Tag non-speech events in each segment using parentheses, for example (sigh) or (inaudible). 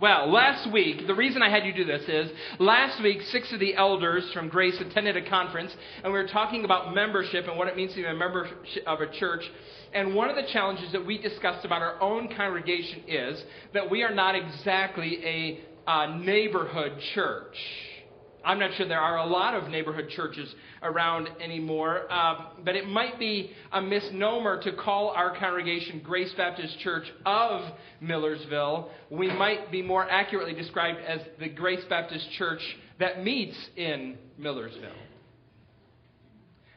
Well, last week, the reason I had you do this is last week, six of the elders from Grace attended a conference, and we were talking about membership and what it means to be a member of a church. And one of the challenges that we discussed about our own congregation is that we are not exactly a uh, neighborhood church. I'm not sure there are a lot of neighborhood churches around anymore, uh, but it might be a misnomer to call our congregation Grace Baptist Church of Millersville. We might be more accurately described as the Grace Baptist Church that meets in Millersville.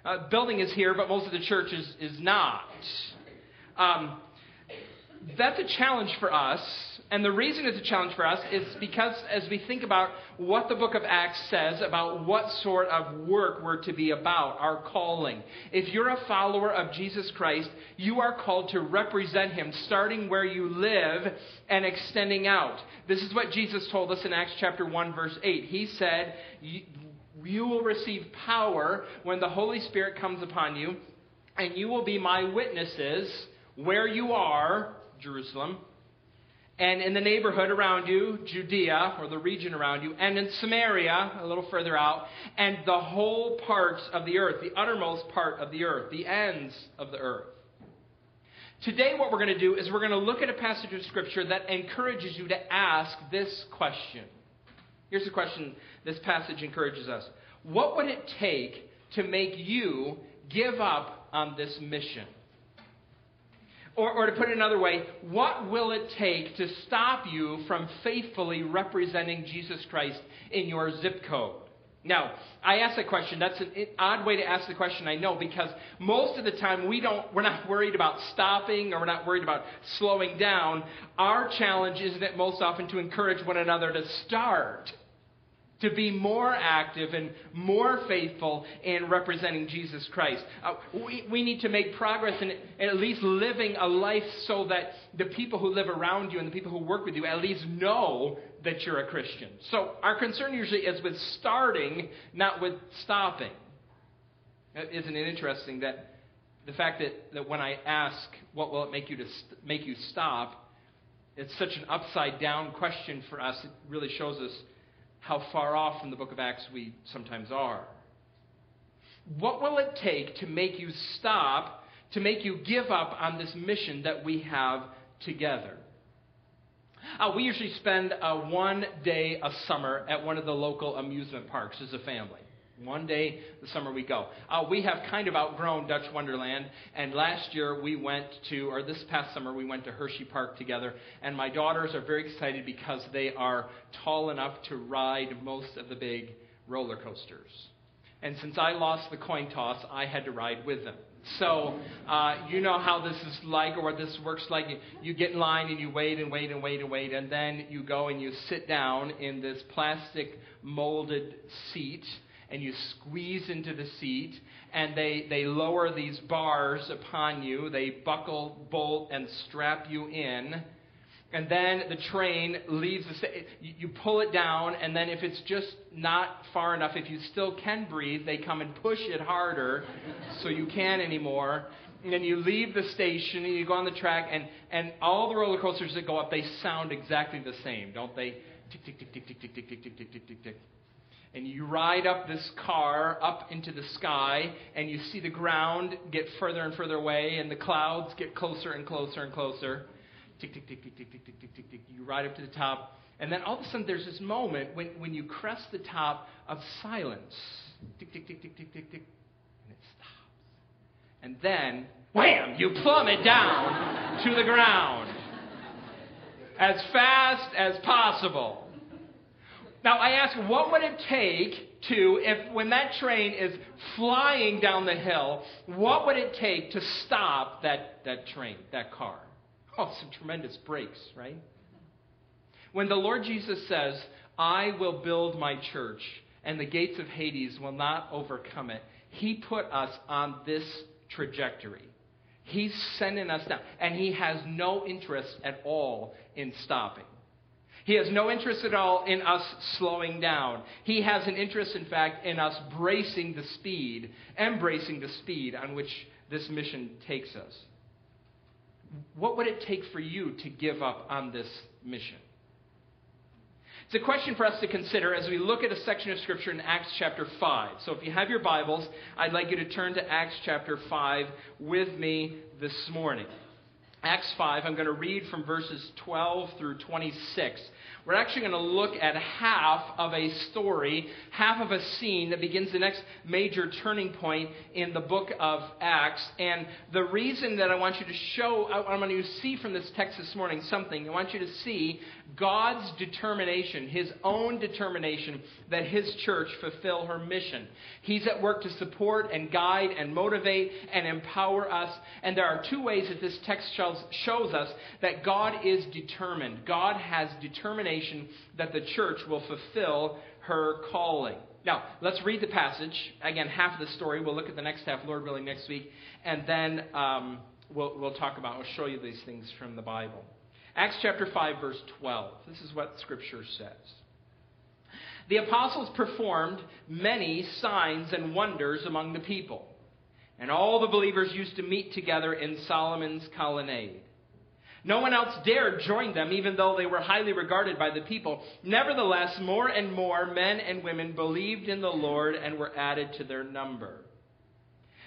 Uh, building is here, but most of the church is, is not. Um, that's a challenge for us and the reason it's a challenge for us is because as we think about what the book of Acts says about what sort of work we're to be about, our calling. If you're a follower of Jesus Christ, you are called to represent him, starting where you live and extending out. This is what Jesus told us in Acts chapter 1, verse 8. He said, You will receive power when the Holy Spirit comes upon you, and you will be my witnesses where you are, Jerusalem and in the neighborhood around you, Judea, or the region around you, and in Samaria, a little further out, and the whole parts of the earth, the uttermost part of the earth, the ends of the earth. Today, what we're going to do is we're going to look at a passage of Scripture that encourages you to ask this question. Here's the question this passage encourages us What would it take to make you give up on this mission? Or, or to put it another way, what will it take to stop you from faithfully representing Jesus Christ in your zip code? Now, I ask that question. That's an odd way to ask the question, I know, because most of the time we don't, we're not worried about stopping or we're not worried about slowing down. Our challenge isn't it most often to encourage one another to start to be more active and more faithful in representing Jesus Christ. Uh, we, we need to make progress in, in at least living a life so that the people who live around you and the people who work with you at least know that you're a Christian. So our concern usually is with starting, not with stopping. Uh, isn't it interesting that the fact that, that when I ask, what will it make you, to st- make you stop, it's such an upside down question for us. It really shows us how far off from the book of Acts we sometimes are. What will it take to make you stop, to make you give up on this mission that we have together? Uh, we usually spend uh, one day a summer at one of the local amusement parks as a family. One day the summer we go. Uh, we have kind of outgrown Dutch Wonderland, and last year we went to, or this past summer we went to Hershey Park together, and my daughters are very excited because they are tall enough to ride most of the big roller coasters. And since I lost the coin toss, I had to ride with them. So, uh, you know how this is like, or this works like. You, you get in line and you wait and wait and wait and wait, and then you go and you sit down in this plastic molded seat and you squeeze into the seat, and they, they lower these bars upon you. They buckle, bolt, and strap you in. And then the train leaves the you pull it down, and then if it's just not far enough, if you still can breathe, they come and push it harder so you can't anymore. And then you leave the station and you go on the track, and, and all the roller coasters that go up, they sound exactly the same, don't they? Tick, tick, tick, tick, tick, tick, tick, tick, tick, tick, tick, tick, tick and you ride up this car up into the sky, and you see the ground get further and further away, and the clouds get closer and closer and closer. Tick, tick, tick, tick, tick, tick, tick, tick, tick, tick. You ride up to the top, and then all of a sudden there's this moment when, when you crest the top of silence. Tick, tick, tick, tick, tick, tick, tick, and it stops. And then, wham, you plummet down to the ground as fast as possible. Now, I ask, what would it take to, if when that train is flying down the hill, what would it take to stop that, that train, that car? Oh, some tremendous brakes, right? When the Lord Jesus says, I will build my church, and the gates of Hades will not overcome it, he put us on this trajectory. He's sending us down, and he has no interest at all in stopping. He has no interest at all in us slowing down. He has an interest, in fact, in us bracing the speed, embracing the speed on which this mission takes us. What would it take for you to give up on this mission? It's a question for us to consider as we look at a section of Scripture in Acts chapter 5. So if you have your Bibles, I'd like you to turn to Acts chapter 5 with me this morning. Acts 5, I'm going to read from verses 12 through 26. We're actually going to look at half of a story, half of a scene that begins the next major turning point in the book of Acts. And the reason that I want you to show, I want you to see from this text this morning something. I want you to see God's determination, His own determination that His church fulfill her mission. He's at work to support and guide and motivate and empower us. And there are two ways that this text shows, us that God is determined. God has determination that the church will fulfill her calling. Now, let's read the passage. Again, half of the story. We'll look at the next half, Lord willing, next week. And then um, we'll, we'll talk about, we'll show you these things from the Bible. Acts chapter 5, verse 12. This is what Scripture says. The apostles performed many signs and wonders among the people, and all the believers used to meet together in Solomon's colonnade. No one else dared join them, even though they were highly regarded by the people. Nevertheless, more and more men and women believed in the Lord and were added to their number.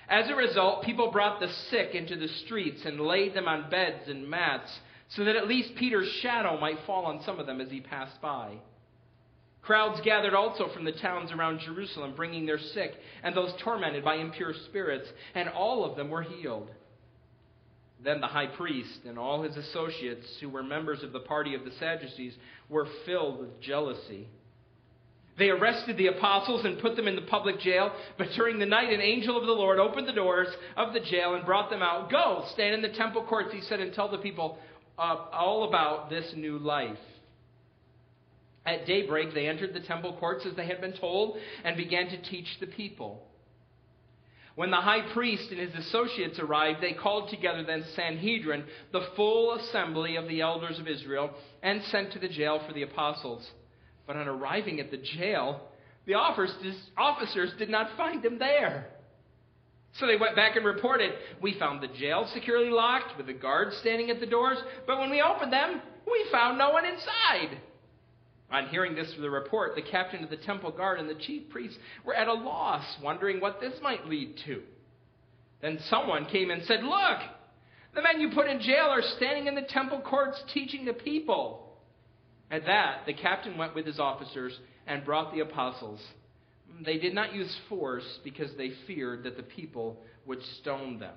As a result, people brought the sick into the streets and laid them on beds and mats so that at least Peter's shadow might fall on some of them as he passed by. Crowds gathered also from the towns around Jerusalem, bringing their sick and those tormented by impure spirits, and all of them were healed. Then the high priest and all his associates, who were members of the party of the Sadducees, were filled with jealousy. They arrested the apostles and put them in the public jail, but during the night an angel of the Lord opened the doors of the jail and brought them out. Go, stand in the temple courts, he said, and tell the people uh, all about this new life. At daybreak, they entered the temple courts as they had been told and began to teach the people. When the high priest and his associates arrived, they called together the Sanhedrin, the full assembly of the elders of Israel, and sent to the jail for the apostles. But on arriving at the jail, the officers did not find them there. So they went back and reported, We found the jail securely locked with the guards standing at the doors, but when we opened them, we found no one inside. On hearing this from the report, the captain of the temple guard and the chief priests were at a loss, wondering what this might lead to. Then someone came and said, Look, the men you put in jail are standing in the temple courts teaching the people. At that, the captain went with his officers and brought the apostles they did not use force because they feared that the people would stone them.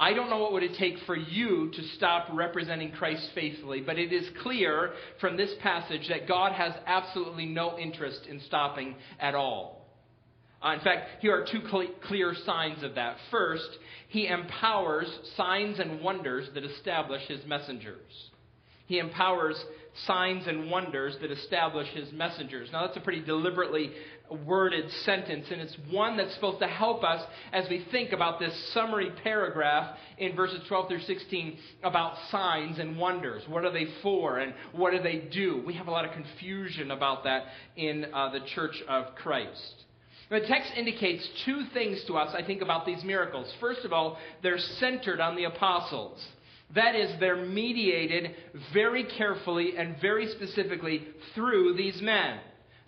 I don't know what would it take for you to stop representing Christ faithfully, but it is clear from this passage that God has absolutely no interest in stopping at all. Uh, in fact, here are two cl- clear signs of that. First, he empowers signs and wonders that establish his messengers. He empowers signs and wonders that establish his messengers. Now, that's a pretty deliberately worded sentence, and it's one that's supposed to help us as we think about this summary paragraph in verses 12 through 16 about signs and wonders. What are they for, and what do they do? We have a lot of confusion about that in uh, the church of Christ. The text indicates two things to us, I think, about these miracles. First of all, they're centered on the apostles. That is, they're mediated very carefully and very specifically through these men.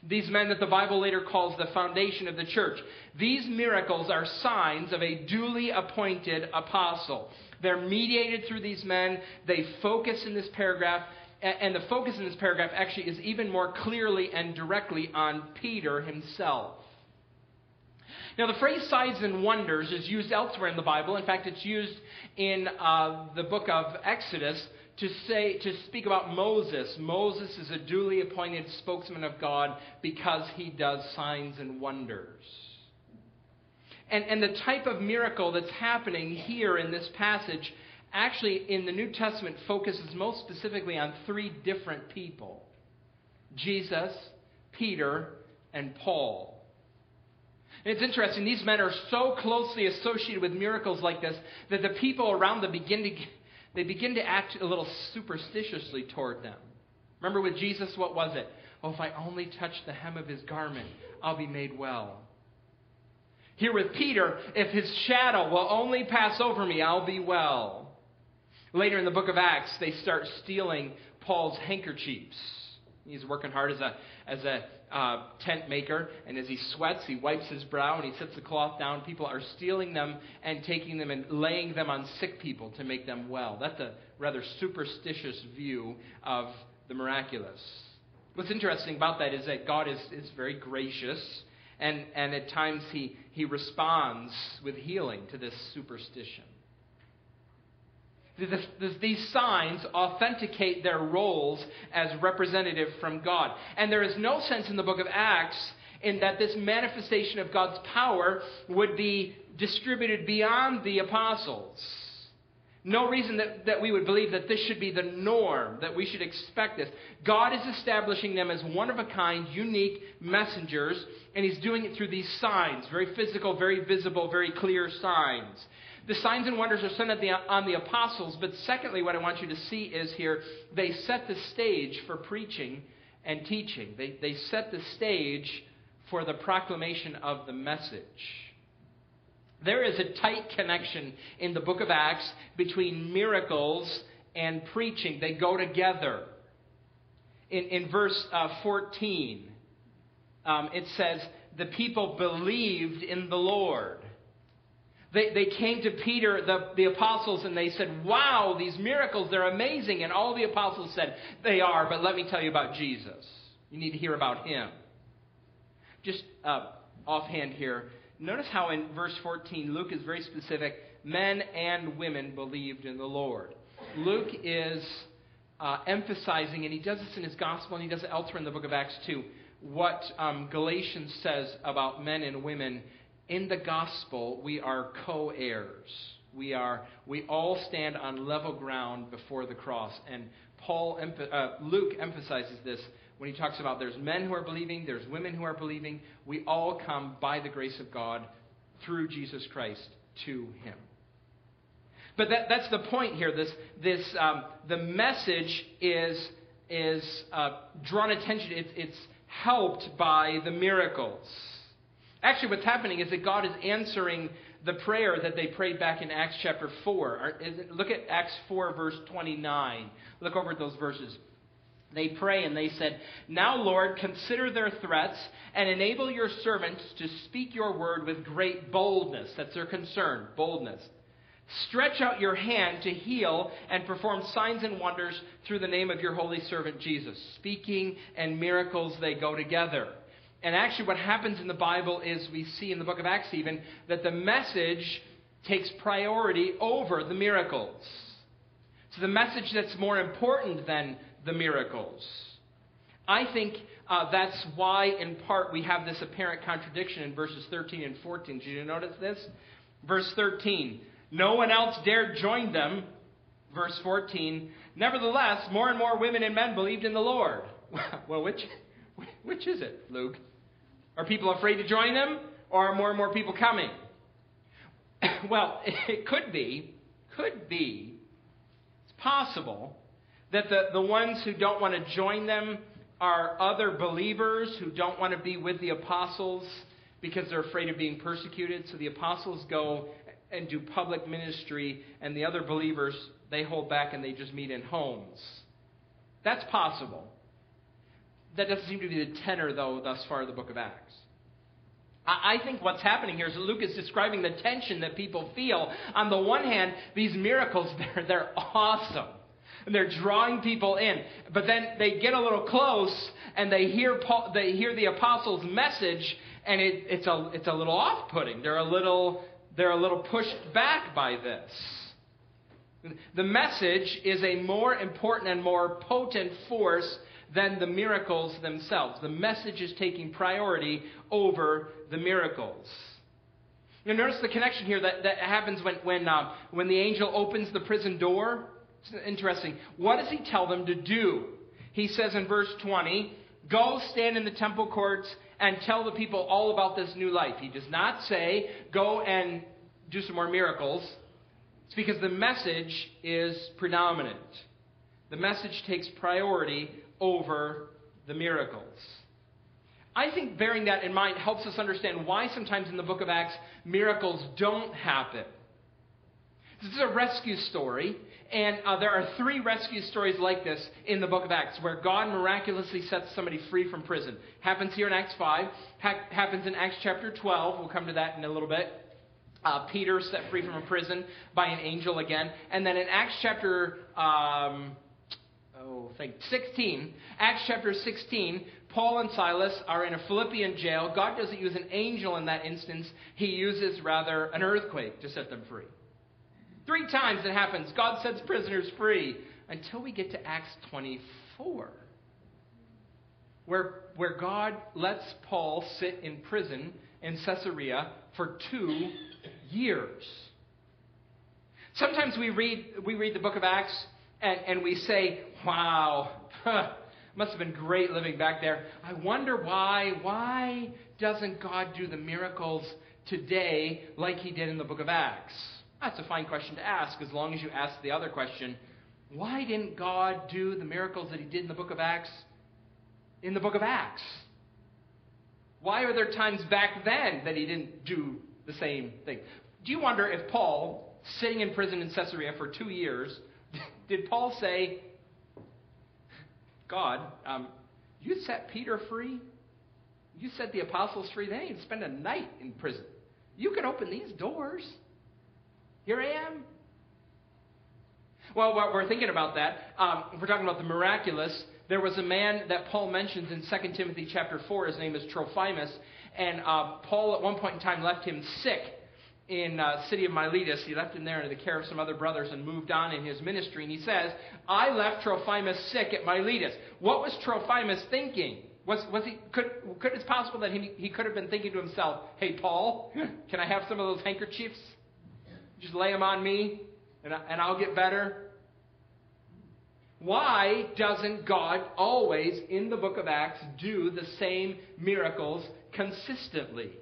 These men that the Bible later calls the foundation of the church. These miracles are signs of a duly appointed apostle. They're mediated through these men. They focus in this paragraph, and the focus in this paragraph actually is even more clearly and directly on Peter himself. Now, the phrase signs and wonders is used elsewhere in the Bible. In fact, it's used in uh, the book of Exodus to say to speak about Moses. Moses is a duly appointed spokesman of God because he does signs and wonders. And, and the type of miracle that's happening here in this passage actually in the New Testament focuses most specifically on three different people Jesus, Peter, and Paul. And it's interesting, these men are so closely associated with miracles like this that the people around them begin to, they begin to act a little superstitiously toward them. Remember with Jesus, what was it? Oh, if I only touch the hem of his garment, I'll be made well. Here with Peter, if his shadow will only pass over me, I'll be well. Later in the book of Acts, they start stealing Paul's handkerchiefs. He's working hard as a, as a uh, tent maker, and as he sweats, he wipes his brow and he sets the cloth down. People are stealing them and taking them and laying them on sick people to make them well. That's a rather superstitious view of the miraculous. What's interesting about that is that God is, is very gracious, and, and at times he, he responds with healing to this superstition. These signs authenticate their roles as representative from God. And there is no sense in the book of Acts in that this manifestation of God's power would be distributed beyond the apostles. No reason that, that we would believe that this should be the norm, that we should expect this. God is establishing them as one of a kind, unique messengers, and He's doing it through these signs very physical, very visible, very clear signs. The signs and wonders are sent on the apostles, but secondly, what I want you to see is here, they set the stage for preaching and teaching. They, they set the stage for the proclamation of the message. There is a tight connection in the book of Acts between miracles and preaching, they go together. In, in verse uh, 14, um, it says, The people believed in the Lord. They, they came to Peter, the, the apostles, and they said, Wow, these miracles, they're amazing. And all the apostles said, They are, but let me tell you about Jesus. You need to hear about him. Just uh, offhand here, notice how in verse 14, Luke is very specific men and women believed in the Lord. Luke is uh, emphasizing, and he does this in his gospel, and he does it elsewhere in the book of Acts too, what um, Galatians says about men and women in the gospel, we are co heirs. We, are, we all stand on level ground before the cross. And Paul, uh, Luke emphasizes this when he talks about there's men who are believing, there's women who are believing. We all come by the grace of God through Jesus Christ to Him. But that, that's the point here. This, this, um, the message is, is uh, drawn attention. It's, it's helped by the miracles. Actually, what's happening is that God is answering the prayer that they prayed back in Acts chapter 4. Look at Acts 4, verse 29. Look over at those verses. They pray and they said, Now, Lord, consider their threats and enable your servants to speak your word with great boldness. That's their concern, boldness. Stretch out your hand to heal and perform signs and wonders through the name of your holy servant Jesus. Speaking and miracles, they go together. And actually, what happens in the Bible is we see in the book of Acts even that the message takes priority over the miracles. So the message that's more important than the miracles. I think uh, that's why, in part, we have this apparent contradiction in verses 13 and 14. Did you notice this? Verse 13 No one else dared join them. Verse 14 Nevertheless, more and more women and men believed in the Lord. (laughs) well, which, which is it, Luke? Are people afraid to join them, or are more and more people coming? (coughs) well, (laughs) it could be, could be, it's possible that the, the ones who don't want to join them are other believers who don't want to be with the apostles because they're afraid of being persecuted. So the apostles go and do public ministry, and the other believers, they hold back and they just meet in homes. That's possible. That doesn't seem to be the tenor, though, thus far of the book of Acts. I think what's happening here is Luke is describing the tension that people feel. On the one hand, these miracles, (laughs) they're, they're awesome. And they're drawing people in. But then they get a little close and they hear, Paul, they hear the apostles' message, and it, it's, a, it's a little off putting. They're a little, they're a little pushed back by this. The message is a more important and more potent force than the miracles themselves. The message is taking priority over the miracles. You notice the connection here that, that happens when, when, uh, when the angel opens the prison door. It's interesting. What does he tell them to do? He says in verse 20, Go stand in the temple courts and tell the people all about this new life. He does not say, Go and do some more miracles. It's because the message is predominant. The message takes priority over the miracles. I think bearing that in mind helps us understand why sometimes in the book of Acts miracles don't happen. This is a rescue story, And uh, there are three rescue stories like this in the book of Acts where God miraculously sets somebody free from prison. Happens here in Acts 5, ha- happens in Acts chapter 12. We'll come to that in a little bit. Uh, Peter set free from a prison by an angel again. And then in Acts chapter um, oh, think 16, Acts chapter 16, Paul and Silas are in a Philippian jail. God doesn't use an angel in that instance, he uses rather an earthquake to set them free. Three times it happens. God sets prisoners free until we get to Acts 24, where, where God lets Paul sit in prison in Caesarea for two years. Sometimes we read, we read the book of Acts and, and we say, wow, must have been great living back there. I wonder why. Why doesn't God do the miracles today like he did in the book of Acts? That's a fine question to ask, as long as you ask the other question why didn't God do the miracles that he did in the book of Acts in the book of Acts? Why are there times back then that he didn't do the same thing? Do you wonder if Paul, sitting in prison in Caesarea for two years, did Paul say, God, um, you set Peter free? You set the apostles free? They didn't spend a night in prison. You can open these doors. Here I am. Well, we're thinking about that, um, we're talking about the miraculous. There was a man that Paul mentions in 2 Timothy chapter 4. His name is Trophimus. And uh, Paul, at one point in time, left him sick in uh, city of Miletus. He left him there under the care of some other brothers and moved on in his ministry. And he says, I left Trophimus sick at Miletus. What was Trophimus thinking? Was, was he, could, could it's possible that he, he could have been thinking to himself, hey, Paul, (laughs) can I have some of those handkerchiefs? Just lay them on me and, I, and I'll get better. Why doesn't God always, in the book of Acts, do the same miracles consistently?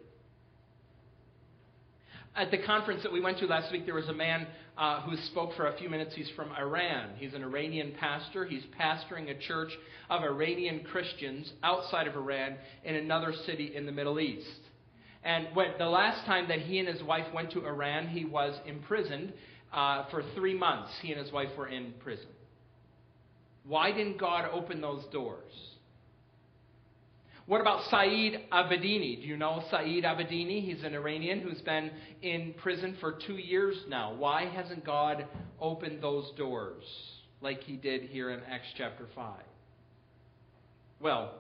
At the conference that we went to last week, there was a man uh, who spoke for a few minutes. He's from Iran. He's an Iranian pastor. He's pastoring a church of Iranian Christians outside of Iran in another city in the Middle East. And when, the last time that he and his wife went to Iran, he was imprisoned uh, for three months. He and his wife were in prison. Why didn't God open those doors? What about Saeed Abedini? Do you know Saeed Abedini? He's an Iranian who's been in prison for two years now. Why hasn't God opened those doors like he did here in Acts chapter 5? Well,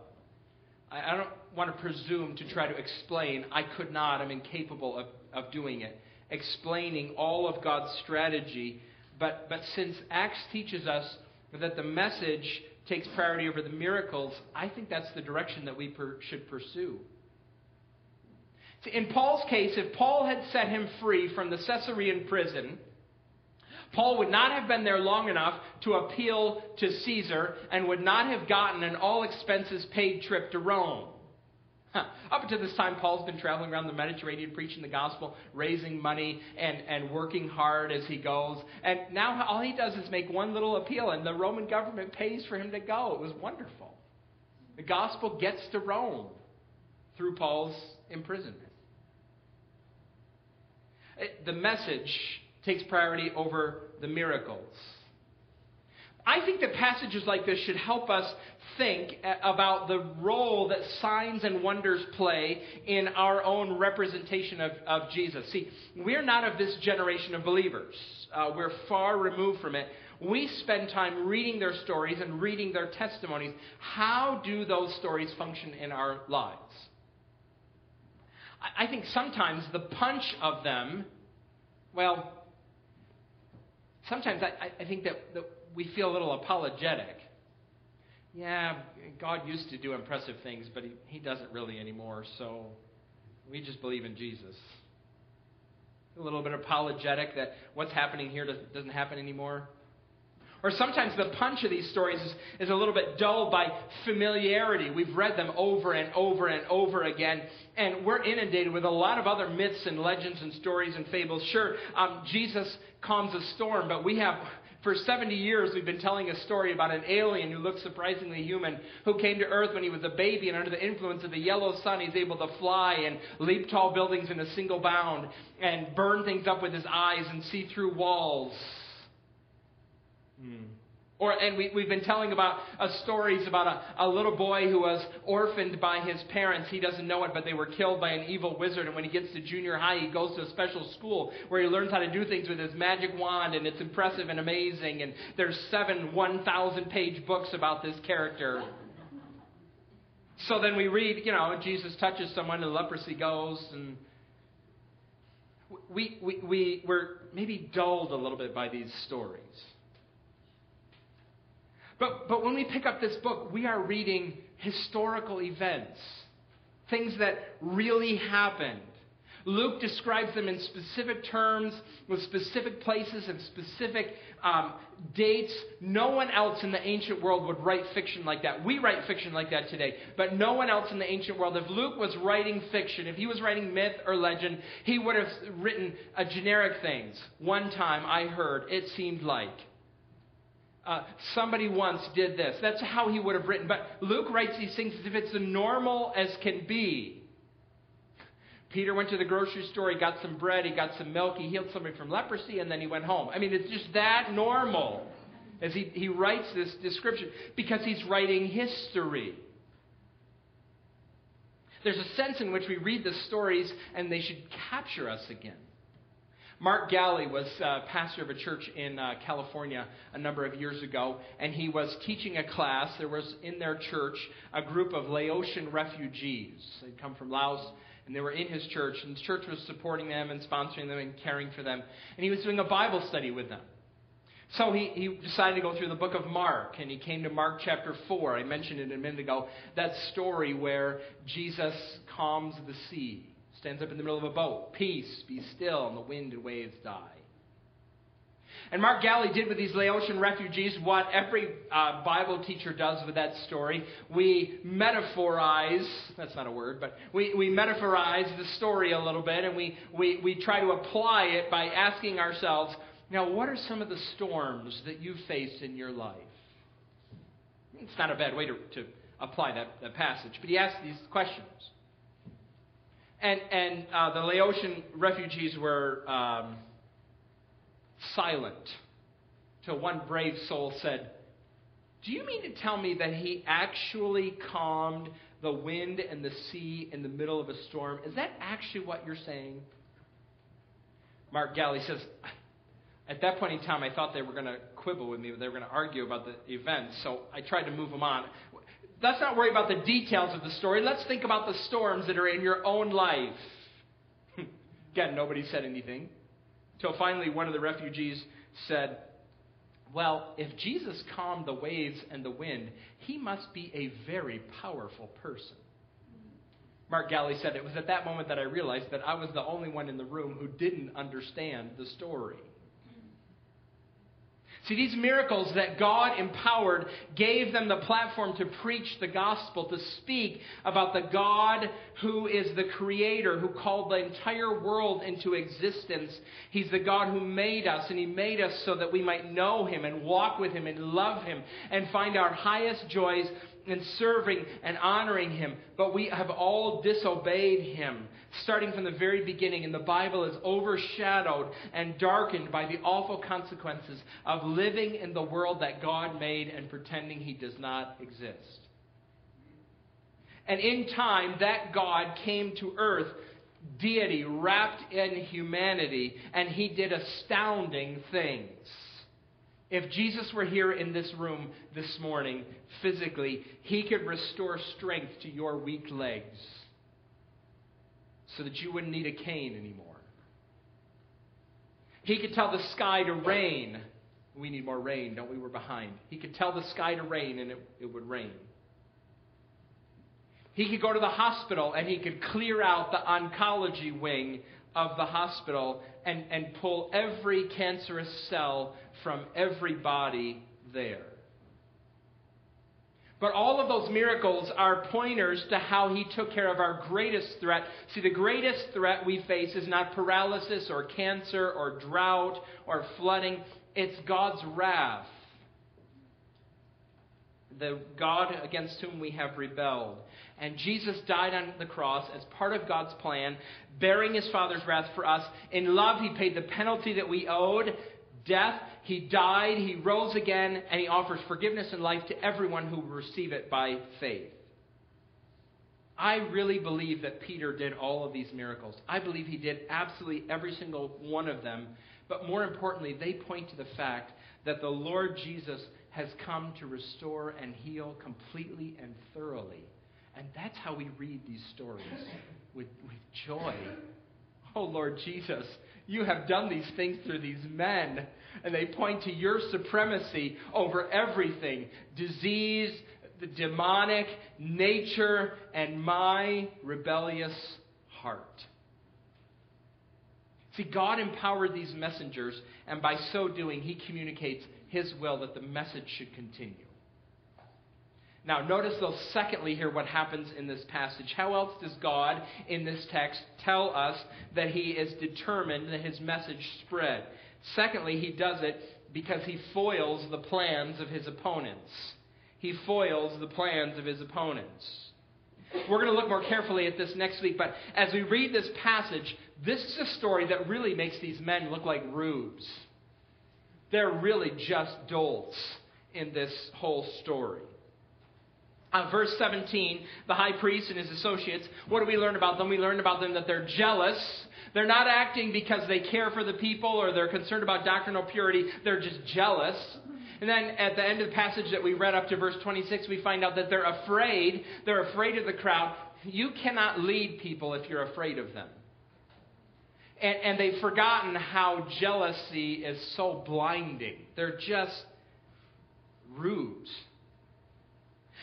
I, don't want to presume to try to explain. I could not. I'm incapable of, of doing it. Explaining all of God's strategy. But, but since Acts teaches us that the message takes priority over the miracles, I think that's the direction that we per, should pursue. In Paul's case, if Paul had set him free from the Caesarean prison, Paul would not have been there long enough to appeal to Caesar and would not have gotten an all expenses paid trip to Rome. Up until this time, Paul's been traveling around the Mediterranean preaching the gospel, raising money, and, and working hard as he goes. And now all he does is make one little appeal, and the Roman government pays for him to go. It was wonderful. The gospel gets to Rome through Paul's imprisonment. It, the message takes priority over the miracles. I think that passages like this should help us think about the role that signs and wonders play in our own representation of, of Jesus. See, we're not of this generation of believers, uh, we're far removed from it. We spend time reading their stories and reading their testimonies. How do those stories function in our lives? I, think sometimes the punch of them, well, sometimes I, I think that, that we feel a little apologetic. Yeah, God used to do impressive things, but he, he doesn't really anymore, so we just believe in Jesus. A little bit apologetic that what's happening here doesn't, happen anymore. Or sometimes the punch of these stories is, is a little bit dulled by familiarity. We've read them over and over and over again, and we're inundated with a lot of other myths and legends and stories and fables. Sure, um, Jesus calms a storm, but we have for 70 years, we've been telling a story about an alien who looks surprisingly human, who came to Earth when he was a baby, and under the influence of the yellow sun, he's able to fly and leap tall buildings in a single bound, and burn things up with his eyes and see through walls. Mm. Or, and we, we've been telling about uh, stories about a, a little boy who was orphaned by his parents. He doesn't know it, but they were killed by an evil wizard. And when he gets to junior high, he goes to a special school where he learns how to do things with his magic wand, and it's impressive and amazing. And there's seven 1,000 page books about this character. So then we read, you know, Jesus touches someone and leprosy goes, and we, we, we're maybe dulled a little bit by these stories. But, but when we pick up this book, we are reading historical events, things that really happened. Luke describes them in specific terms, with specific places and specific um, dates. No one else in the ancient world would write fiction like that. We write fiction like that today, but no one else in the ancient world. If Luke was writing fiction, if he was writing myth or legend, he would have written generic things. One time I heard, it seemed like. Uh, somebody once did this. That's how he would have written. But Luke writes these things as if it's as normal as can be. Peter went to the grocery store, he got some bread, he got some milk, he healed somebody from leprosy, and then he went home. I mean, it's just that normal as he, he writes this description because he's writing history. There's a sense in which we read the stories and they should capture us again. Mark Galli was uh, pastor of a church in uh, California a number of years ago, and he was teaching a class. There was in their church a group of Laotian refugees. They'd come from Laos, and they were in his church, and the church was supporting them and sponsoring them and caring for them. And he was doing a Bible study with them. So he, he decided to go through the book of Mark, and he came to Mark chapter 4. I mentioned it a minute ago. That story where Jesus calms the sea stands up in the middle of a boat. Peace, be still, and the wind and waves die. And Mark Galli did with these Laotian refugees what every uh, Bible teacher does with that story. We metaphorize, that's not a word, but we, we metaphorize the story a little bit and we, we, we try to apply it by asking ourselves, now, what are some of the storms that you've faced in your life? It's not a bad way to, to apply that, that passage, but he asks these questions. And, and uh, the Laotian refugees were um, silent till one brave soul said, Do you mean to tell me that he actually calmed the wind and the sea in the middle of a storm? Is that actually what you're saying? Mark Galli says, At that point in time, I thought they were going to quibble with me, but they were going to argue about the event, so I tried to move them on. Let's not worry about the details of the story. Let's think about the storms that are in your own life. (laughs) Again, nobody said anything. Till finally, one of the refugees said, Well, if Jesus calmed the waves and the wind, he must be a very powerful person. Mark Galli said, It was at that moment that I realized that I was the only one in the room who didn't understand the story. See, these miracles that God empowered gave them the platform to preach the gospel, to speak about the God who is the creator, who called the entire world into existence. He's the God who made us, and He made us so that we might know Him and walk with Him and love Him and find our highest joys in serving and honoring Him. But we have all disobeyed Him starting from the very beginning, and the Bible is overshadowed and darkened by the awful consequences of living in the world that God made and pretending He does not exist. And in time, that God came to earth, deity wrapped in humanity, and He did astounding things. If Jesus were here in this room this morning, physically, he could restore strength to your weak legs so that you wouldn't need a cane anymore. He could tell the sky to rain. We need more rain, don't we? We're behind. He could tell the sky to rain and it, it would rain. He could go to the hospital and he could clear out the oncology wing of the hospital and, and pull every cancerous cell from every body there. But all of those miracles are pointers to how he took care of our greatest threat. See, the greatest threat we face is not paralysis or cancer or drought or flooding, it's God's wrath. The God against whom we have rebelled. And Jesus died on the cross as part of God's plan, bearing his Father's wrath for us. In love, he paid the penalty that we owed, death. He died, he rose again, and he offers forgiveness and life to everyone who will receive it by faith. I really believe that Peter did all of these miracles. I believe he did absolutely every single one of them. But more importantly, they point to the fact that the Lord Jesus has come to restore and heal completely and thoroughly. And that's how we read these stories with, with joy. Oh, Lord Jesus, you have done these things through these men. And they point to your supremacy over everything disease, the demonic, nature, and my rebellious heart. See, God empowered these messengers, and by so doing, He communicates His will that the message should continue. Now, notice though, secondly, here what happens in this passage. How else does God, in this text, tell us that He is determined that His message spread? Secondly, He does it because He foils the plans of His opponents. He foils the plans of His opponents. We're going to look more carefully at this next week, but as we read this passage, this is a story that really makes these men look like rubes. They're really just dolts in this whole story. Uh, verse 17, the high priest and his associates, what do we learn about them? We learn about them that they're jealous. They're not acting because they care for the people or they're concerned about doctrinal purity. They're just jealous. And then at the end of the passage that we read up to verse 26, we find out that they're afraid. They're afraid of the crowd. You cannot lead people if you're afraid of them. And, and they've forgotten how jealousy is so blinding. They're just rubes.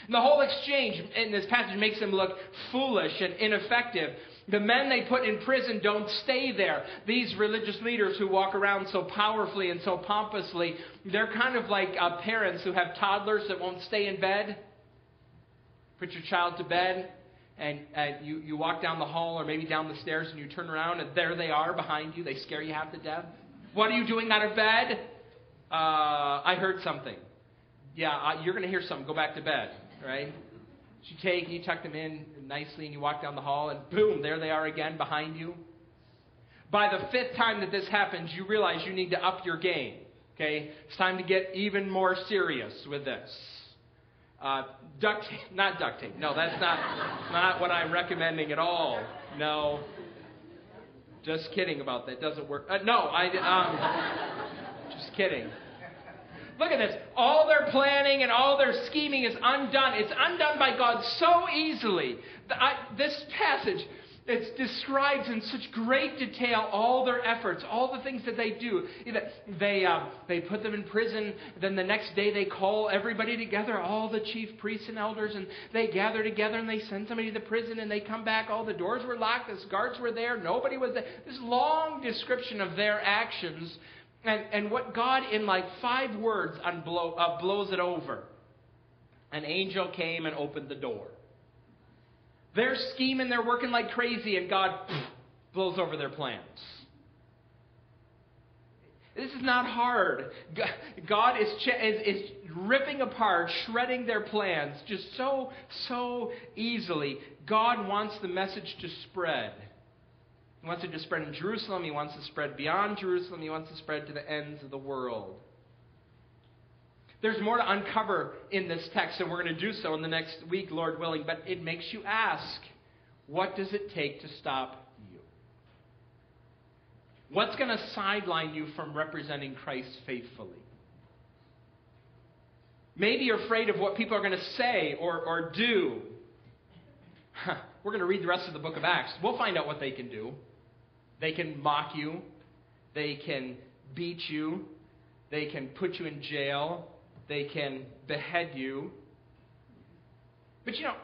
And the whole exchange in this passage makes them look foolish and ineffective. The men they put in prison don't stay there. These religious leaders who walk around so powerfully and so pompously, they're kind of like uh, parents who have toddlers that won't stay in bed. Put your child to bed, and, you, you walk down the hall or maybe down the stairs, and you turn around, and there they are behind you. They scare you half to death. What are you doing out of bed? Uh, I heard something. Yeah, you're going to hear something. Go back to bed, right? You take, you tuck them in nicely, and you walk down the hall, and boom, there they are again behind you. By the fifth time that this happens, you realize you need to up your game. Okay? It's time to get even more serious with this. Uh, duct tape, (laughs) not duct tape. No, that's not, not what I'm recommending at all. No. Just kidding about that. Doesn't work. Uh, no, I, um, just kidding. Look at this. All their planning and all their scheming is undone. It's undone by God so easily. This passage, it describes in such great detail all their efforts, all the things that they do. They, uh, they put them in prison. Then the next day they call everybody together, all the chief priests and elders, and they gather together and they send somebody to the prison and they come back. All the doors were locked, the guards were there, nobody was there. This long description of their actions. And, and what God, in like five words, unblow, uh, blows it over. An angel came and opened the door. They're scheming, they're working like crazy, and God (laughs) blows over their plans. This is not hard. God is, is, is ripping apart, shredding their plans just so, so easily. God wants the message to spread. He wants it to spread in Jerusalem. He wants it to spread beyond Jerusalem. He wants it to spread to the ends of the world. There's more to uncover in this text, and we're going to do so in the next week, Lord willing. But it makes you ask what does it take to stop you? What's going to sideline you from representing Christ faithfully? Maybe you're afraid of what people are going to say or, or do. We're going to read the rest of the book of Acts. We'll find out what they can do. They can mock you, they can beat you, they can put you in jail, they can behead you. But you know,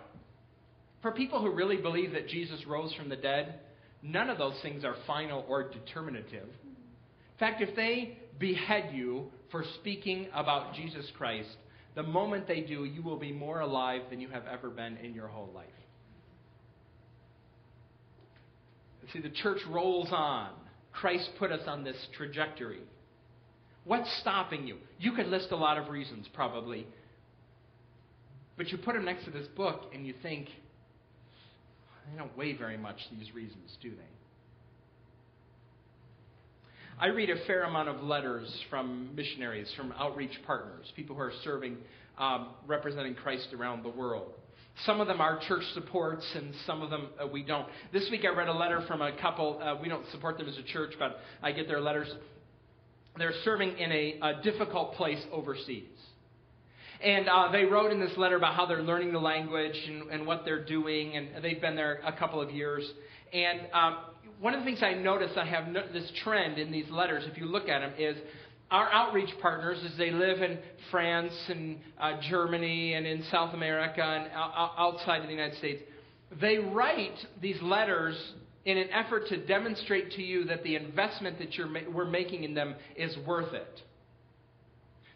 for people who really believe that Jesus rose from the dead, none of those things are final or determinative. In fact, if they behead you for speaking about Jesus Christ, the moment they do, you will be more alive than you have ever been in your whole life. See, the church rolls on. Christ put us on this trajectory. What's stopping you? You could list a lot of reasons, probably. But you put them next to this book and you think, they don't weigh very much, these reasons, do they? I read a fair amount of letters from missionaries, from outreach partners, people who are serving, um, representing Christ around the world. Some of them are church supports, and some of them uh, we don't. This week I read a letter from a couple. Uh, we don't support them as a church, but I get their letters. They're serving in a, a difficult place overseas. And uh, they wrote in this letter about how they're learning the language and, and, what they're doing, and they've been there a couple of years. And um, one of the things I noticed, I have no, this trend in these letters, if you look at them, is our outreach partners, as they live in France and uh, Germany and in South America and outside of the United States, they write these letters in an effort to demonstrate to you that the investment that you're ma- we're making in them is worth it.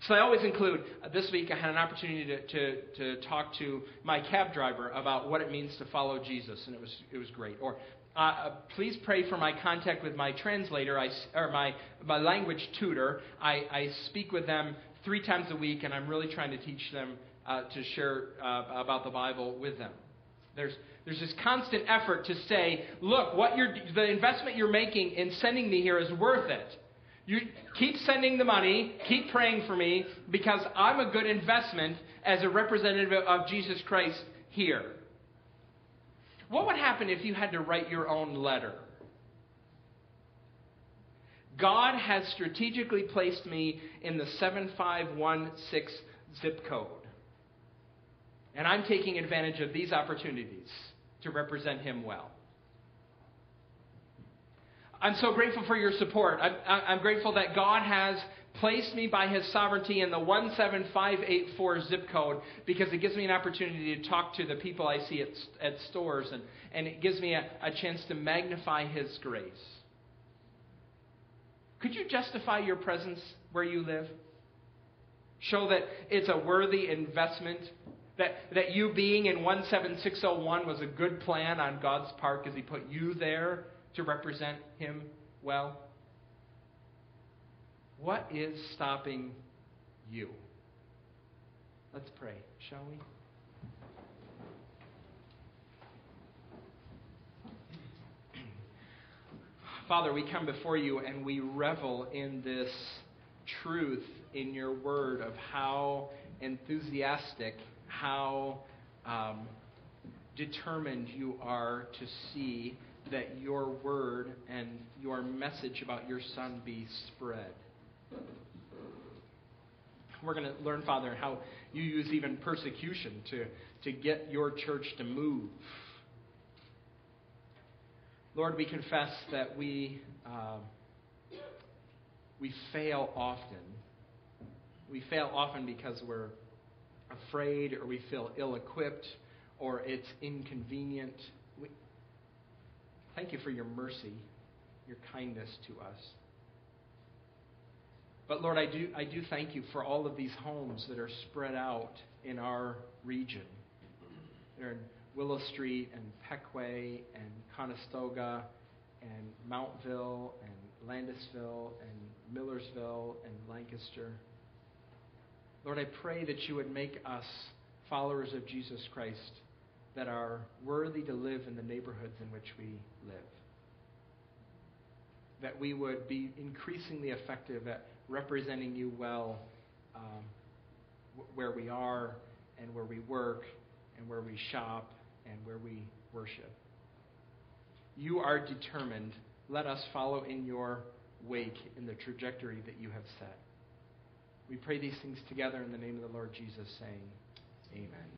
So I always include, uh, this week I had an opportunity to, to, to, talk to my cab driver about what it means to follow Jesus, and it was, it was great. Or uh, uh, please pray for my contact with my translator I, or my, my language tutor. I, I speak with them three times a week, and I'm really trying to teach them uh, to share uh, about the Bible with them. There's, there's this constant effort to say, look, what you're, the investment you're making in sending me here is worth it. You keep sending the money, keep praying for me, because I'm a good investment as a representative of Jesus Christ here. What would happen if you had to write your own letter? God has strategically placed me in the 7516 zip code. And I'm taking advantage of these opportunities to represent Him well. I'm so grateful for your support. I'm, I'm grateful that God has placed me by his sovereignty in the 17584 zip code because it gives me an opportunity to talk to the people I see at, at stores and, and it gives me a, a chance to magnify his grace. Could you justify your presence where you live? Show that it's a worthy investment? That, that you being in 17601 was a good plan on God's part because he put you there to represent him well? What is stopping you? Let's pray, shall we? (clears throat) Father, we come before you and we revel in this truth in your word of how enthusiastic, how um, determined you are to see that your word and your message about your son be spread. We're going to learn, Father, how you use even persecution to, to get your church to move. Lord, we confess that we, uh, we fail often. We fail often because we're afraid or we feel ill equipped or it's inconvenient. Thank you for your mercy, your kindness to us. But Lord, I do, I do thank you for all of these homes that are spread out in our region. They're in Willow Street and Pequea and Conestoga and Mountville and Landisville and Millersville and Lancaster. Lord, I pray that you would make us followers of Jesus Christ that are worthy to live in the neighborhoods in which we live. That we would be increasingly effective at representing you well um, where we are and where we work and where we shop and where we worship. You are determined. Let us follow in your wake in the trajectory that you have set. We pray these things together in the name of the Lord Jesus, saying, Amen.